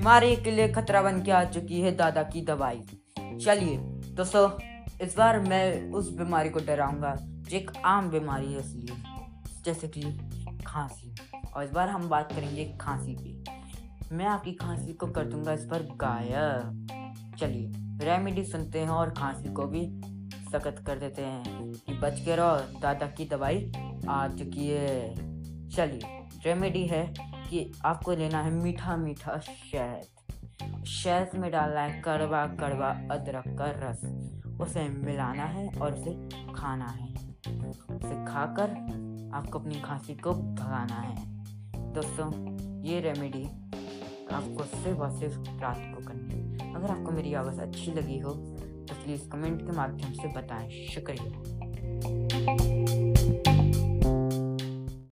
बीमारी के लिए खतरा बन के आ चुकी है दादा की दवाई। चलिए दोस्तों इस बार मैं उस बीमारी को डराऊँगा, जो एक आम बीमारी है इसलिए, जैसे कि खांसी। और इस बार हम बात करेंगे खांसी की। मैं आपकी खांसी को कर दूँगा इस बार गायब। चलिए रेमेडी सुनते हैं और खांसी को भी सख्त कर देते हैं कि बच के रहो दादा की दवाई आ चुकी है। चलिए रेमेडी है। कि आपको लेना है मीठा मीठा शहद। शहद में डालना है कड़वा कड़वा अदरक का रस। उसे मिलाना है और उसे खाना है। उसे खाकर आपको अपनी खांसी को भगाना है। दोस्तों, ये रेमेडी आपको सिर्फ़ और सिर्फ़ रात को करनी है। अगर आपको मेरी आवाज़ अच्छी लगी हो तो प्लीज़ कमेंट के माध्यम से बताएँ। शुक्रिया।